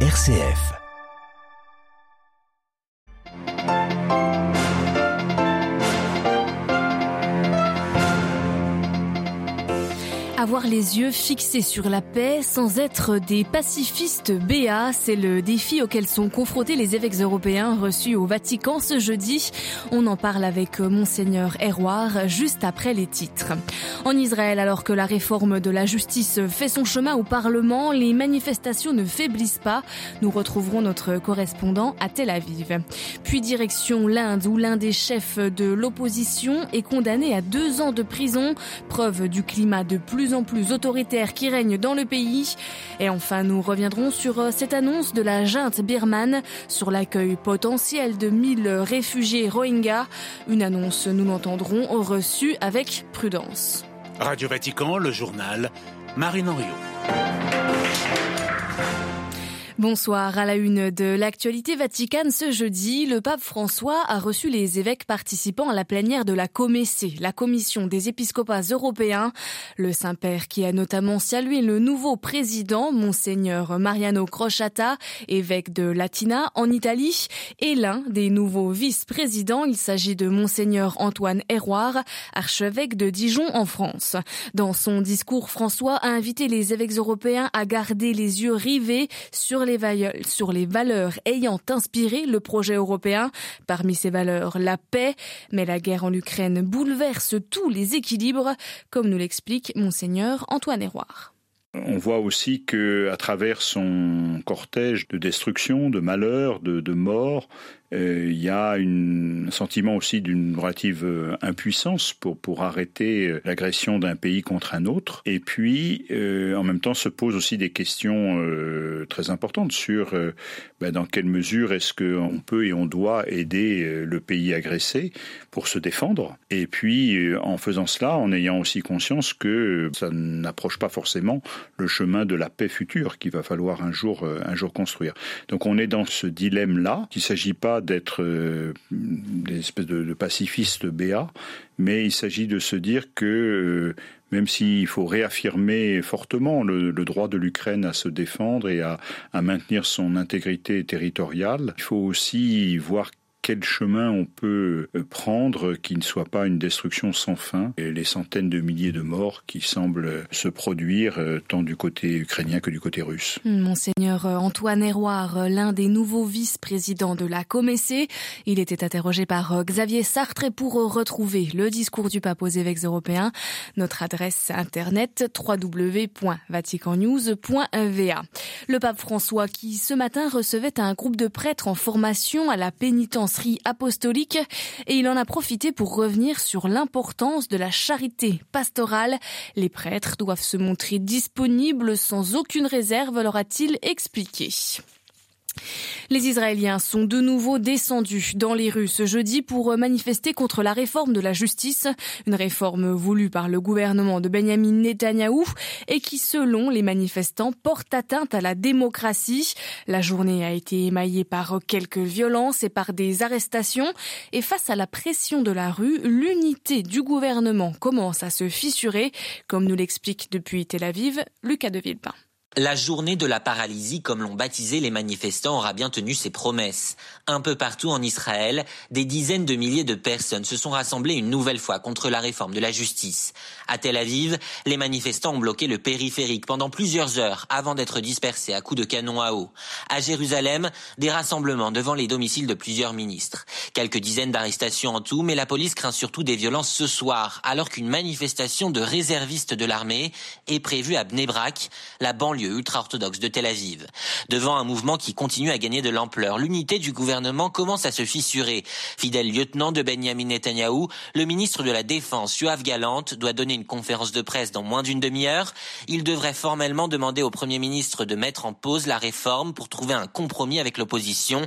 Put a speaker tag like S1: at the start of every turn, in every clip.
S1: RCF.
S2: Avoir les yeux fixés sur la paix sans être des pacifistes béats, c'est le défi auquel sont confrontés les évêques européens reçus au Vatican ce jeudi. On en parle avec Monseigneur Héroir juste après les titres. En Israël, alors que la réforme de la justice fait son chemin au Parlement, les manifestations ne faiblissent pas. Nous retrouverons notre correspondant à Tel Aviv. Puis direction l'Inde où l'un des chefs de l'opposition est condamné à deux ans de prison, preuve du climat de plus en plus autoritaire qui règne dans le pays. Et enfin, nous reviendrons sur euh, cette annonce de la junte birmane sur l'accueil potentiel de 1000 réfugiés Rohingyas. Une annonce, nous l'entendrons, reçue avec prudence.
S3: Radio Vatican, le journal Marine Henriot.
S2: Bonsoir. À la une de l'actualité vaticane ce jeudi, le pape François a reçu les évêques participant à la plénière de la Comessé, la commission des épiscopats européens. Le Saint-Père qui a notamment salué le nouveau président, Monseigneur Mariano Crociata, évêque de Latina en Italie, et l'un des nouveaux vice-présidents. Il s'agit de Monseigneur Antoine Héroard, archevêque de Dijon en France. Dans son discours, François a invité les évêques européens à garder les yeux rivés sur sur les valeurs ayant inspiré le projet européen. Parmi ces valeurs, la paix. Mais la guerre en Ukraine bouleverse tous les équilibres, comme nous l'explique Monseigneur Antoine Héroard.
S4: On voit aussi que, à travers son cortège de destruction, de malheur, de, de mort, euh, il y a un sentiment aussi d'une relative euh, impuissance pour, pour arrêter euh, l'agression d'un pays contre un autre. Et puis, en même temps, se posent aussi des questions très importantes sur ben, dans quelle mesure est-ce qu'on peut et on doit aider le pays agressé pour se défendre. Et puis, en faisant cela, en ayant aussi conscience que ça n'approche pas forcément le chemin de la paix future qu'il va falloir un jour, un jour construire. Donc, on est dans ce dilemme-là, qu'il ne s'agit pas d'être euh, des espèces de, pacifistes béats, mais il s'agit de se dire que euh, même s'il faut réaffirmer fortement le, droit de l'Ukraine à se défendre et à, à maintenir son intégrité territoriale, il faut aussi voir quel chemin on peut euh, prendre qui ne soit pas une destruction sans fin et les centaines de milliers de morts qui semblent se produire euh, tant du côté ukrainien que du côté russe.
S2: Monseigneur Antoine Héroard, l'un des nouveaux vice-présidents de la Comessé, il était interrogé par Xavier Sartre pour retrouver le discours du pape aux évêques européens, notre adresse internet www.vaticannews.va. Le pape François qui ce matin recevait un groupe de prêtres en formation à la pénitence apostolique et il en a profité pour revenir sur l'importance de la charité pastorale. Les prêtres doivent se montrer disponibles sans aucune réserve, leur a-t-il expliqué. Les Israéliens sont de nouveau descendus dans les rues ce jeudi pour manifester contre la réforme de la justice, une réforme voulue par le gouvernement de Benjamin Netanyahou et qui, selon les manifestants, porte atteinte à la démocratie. La journée a été émaillée par quelques violences et par des arrestations et face à la pression de la rue, l'unité du gouvernement commence à se fissurer, comme nous l'explique depuis Tel Aviv Lucas de Villepin.
S5: La journée de la paralysie, comme l'ont baptisé les manifestants, aura bien tenu ses promesses. Un peu partout en Israël, des dizaines de milliers de personnes se sont rassemblées une nouvelle fois contre la réforme de la justice. À Tel Aviv, les manifestants ont bloqué le périphérique pendant plusieurs heures avant d'être dispersés à coups de canon à eau. À Jérusalem, des rassemblements devant les domiciles de plusieurs ministres. Quelques dizaines d'arrestations en tout, mais la police craint surtout des violences ce soir, alors qu'une manifestation de réservistes de l'armée est prévue à Bnebrak, la banlieue ultra-orthodoxe de Tel Aviv. Devant un mouvement qui continue à gagner de l'ampleur, l'unité du gouvernement commence à se fissurer. Fidèle lieutenant de Benjamin Netanyahou, le ministre de la Défense, Yoav Galante, doit donner une conférence de presse dans moins d'une demi-heure. Il devrait formellement demander au Premier ministre de mettre en pause la réforme pour trouver un compromis avec l'opposition.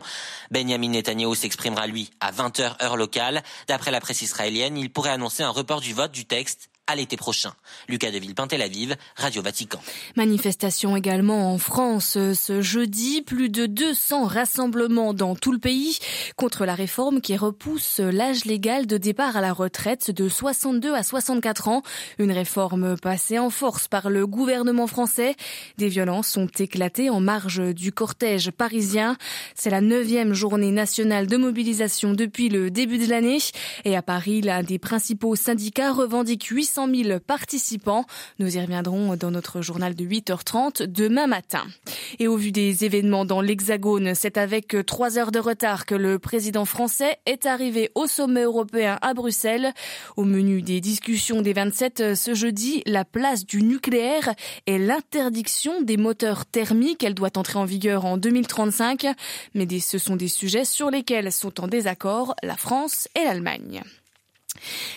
S5: Benjamin Netanyahou s'exprimera, lui, à 20h heure locale. D'après la presse israélienne, il pourrait annoncer un report du vote du texte à l'été prochain. Lucas de Villepin, Aviv, Radio Vatican.
S2: Manifestation également en France ce jeudi. Plus de 200 rassemblements dans tout le pays contre la réforme qui repousse l'âge légal de départ à la retraite de 62 à 64 ans. Une réforme passée en force par le gouvernement français. Des violences ont éclaté en marge du cortège parisien. C'est la neuvième journée nationale de mobilisation depuis le début de l'année. Et à Paris, l'un des principaux syndicats revendique 800 000 participants. Nous y reviendrons dans notre journal de 8h30 demain matin. Et au vu des événements dans l'Hexagone, c'est avec trois heures de retard que le président français est arrivé au sommet européen à Bruxelles. Au menu des discussions des 27 ce jeudi, la place du nucléaire et l'interdiction des moteurs thermiques. Elle doit entrer en vigueur en 2035. Mais ce sont des sujets sur lesquels sont en désaccord la France et l'Allemagne.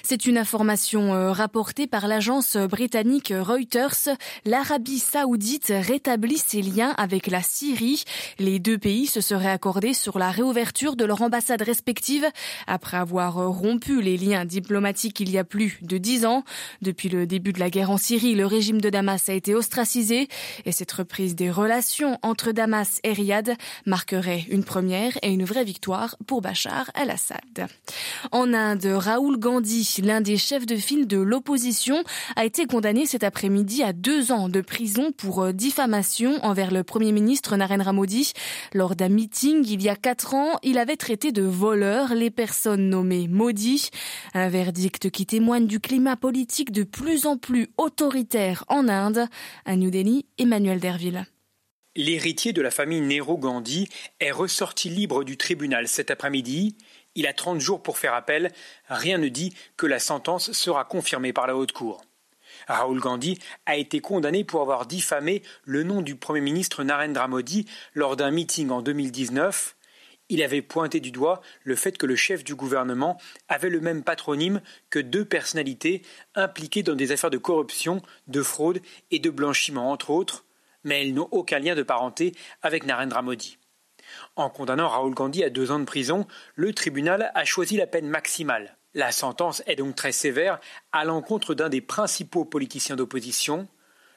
S2: C'est une information euh, rapportée par l'agence britannique Reuters. L'Arabie saoudite rétablit ses liens avec la Syrie. Les deux pays se seraient accordés sur la réouverture de leurs ambassades respectives après avoir rompu les liens diplomatiques il y a plus de dix ans. Depuis le début de la guerre en Syrie, le régime de Damas a été ostracisé et cette reprise des relations entre Damas et Riyad marquerait une première et une vraie victoire pour Bachar el-Assad. En Inde, Gandhi, l'un des chefs de file de l'opposition, a été condamné cet après-midi à deux ans de prison pour euh, diffamation envers le Premier ministre Narendra Modi. Lors d'un meeting il y a quatre ans, il avait traité de voleurs les personnes nommées Modi. Un verdict qui témoigne du climat politique de plus en plus autoritaire en Inde. À New Delhi, Emmanuel Derville.
S1: L'héritier de la famille Nehru Gandhi est ressorti libre du tribunal cet après-midi. Il a 30 jours pour faire appel. Rien ne dit que la sentence sera confirmée par la haute cour. Rahul Gandhi a été condamné pour avoir diffamé le nom du Premier ministre Narendra Modi lors d'un meeting en 2019. Il avait pointé du doigt le fait que le chef du gouvernement avait le même patronyme que deux personnalités impliquées dans des affaires de corruption, de fraude et de blanchiment, entre autres, mais elles n'ont aucun lien de parenté avec Narendra Modi. En condamnant Raoul Gandhi à deux ans de prison, le tribunal a choisi la peine maximale. La sentence est donc très sévère à l'encontre d'un des principaux politiciens d'opposition.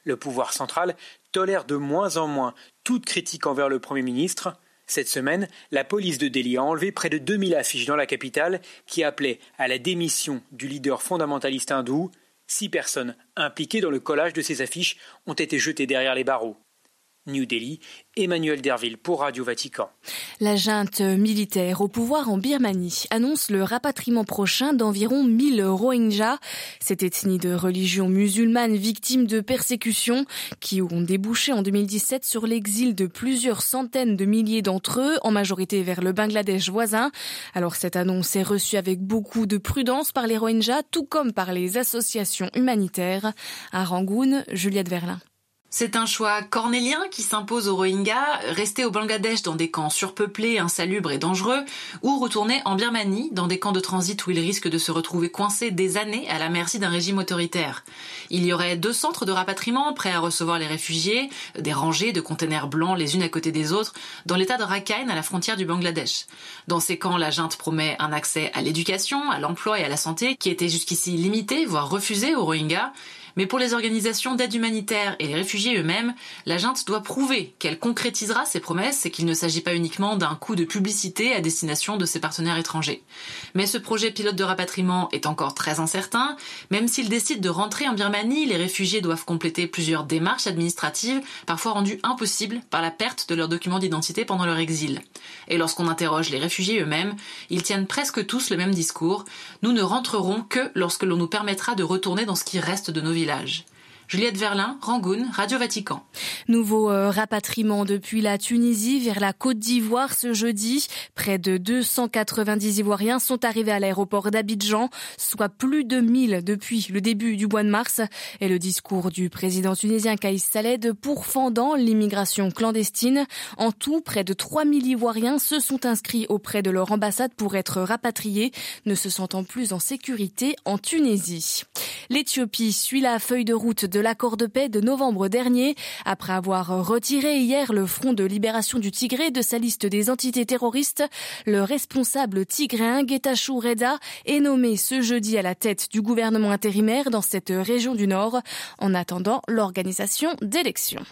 S1: Le pouvoir central tolère de moins en moins toute critique envers le Premier ministre. Cette semaine, la police de Delhi a enlevé près de 2000 affiches dans la capitale qui appelaient à la démission du leader fondamentaliste hindou. Six personnes impliquées dans le collage de ces affiches ont été jetées derrière les barreaux. New Delhi, Emmanuel Derville pour Radio Vatican.
S2: La junte militaire au pouvoir en Birmanie annonce le rapatriement prochain d'environ 1000 Rohingyas, cette ethnie de religion musulmane victime de persécutions qui ont débouché en 2017 sur l'exil de plusieurs centaines de milliers d'entre eux, en majorité vers le Bangladesh voisin. Alors cette annonce est reçue avec beaucoup de prudence par les Rohingyas, tout comme par les associations humanitaires. À Rangoon, Juliette Verlin.
S6: C'est un choix cornélien qui s'impose aux Rohingyas, rester au Bangladesh dans des camps surpeuplés, insalubres et dangereux, ou retourner en Birmanie dans des camps de transit où ils risquent de se retrouver coincés des années à la merci d'un régime autoritaire. Il y aurait deux centres de rapatriement prêts à recevoir les réfugiés, des rangées de containers blancs les unes à côté des autres, dans l'état de Rakhine à la frontière du Bangladesh. Dans ces camps, la junte promet un accès à l'éducation, à l'emploi et à la santé qui était jusqu'ici limité, voire refusé aux Rohingyas, mais pour les organisations d'aide humanitaire et les réfugiés eux-mêmes, la junte doit prouver qu'elle concrétisera ses promesses et qu'il ne s'agit pas uniquement d'un coup de publicité à destination de ses partenaires étrangers. Mais ce projet pilote de rapatriement est encore très incertain. Même s'ils décident de rentrer en Birmanie, les réfugiés doivent compléter plusieurs démarches administratives, parfois rendues impossibles par la perte de leurs documents d'identité pendant leur exil. Et lorsqu'on interroge les réfugiés eux-mêmes, ils tiennent presque tous le même discours. Nous ne rentrerons que lorsque l'on nous permettra de retourner dans ce qui reste de nos vies village. Juliette Verlin, Rangoon, Radio Vatican.
S2: Nouveau euh, rapatriement depuis la Tunisie vers la Côte d'Ivoire ce jeudi. Près de 290 Ivoiriens sont arrivés à l'aéroport d'Abidjan, soit plus de 1000 depuis le début du mois de mars. Et le discours du président tunisien Kaïs Saled pourfendant l'immigration clandestine. En tout, près de 3000 Ivoiriens se sont inscrits auprès de leur ambassade pour être rapatriés, ne se sentant plus en sécurité en Tunisie. L'Éthiopie suit la feuille de route l'accord de paix de novembre dernier. Après avoir retiré hier le Front de libération du Tigré de sa liste des entités terroristes, le responsable tigréen Getachew Reda est nommé ce jeudi à la tête du gouvernement intérimaire dans cette région du Nord en attendant l'organisation d'élections.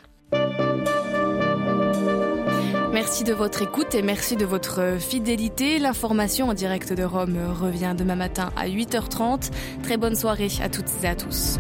S2: Merci de votre écoute et merci de votre fidélité. L'information en direct de Rome revient demain matin à 8h30. Très bonne soirée à toutes et à tous.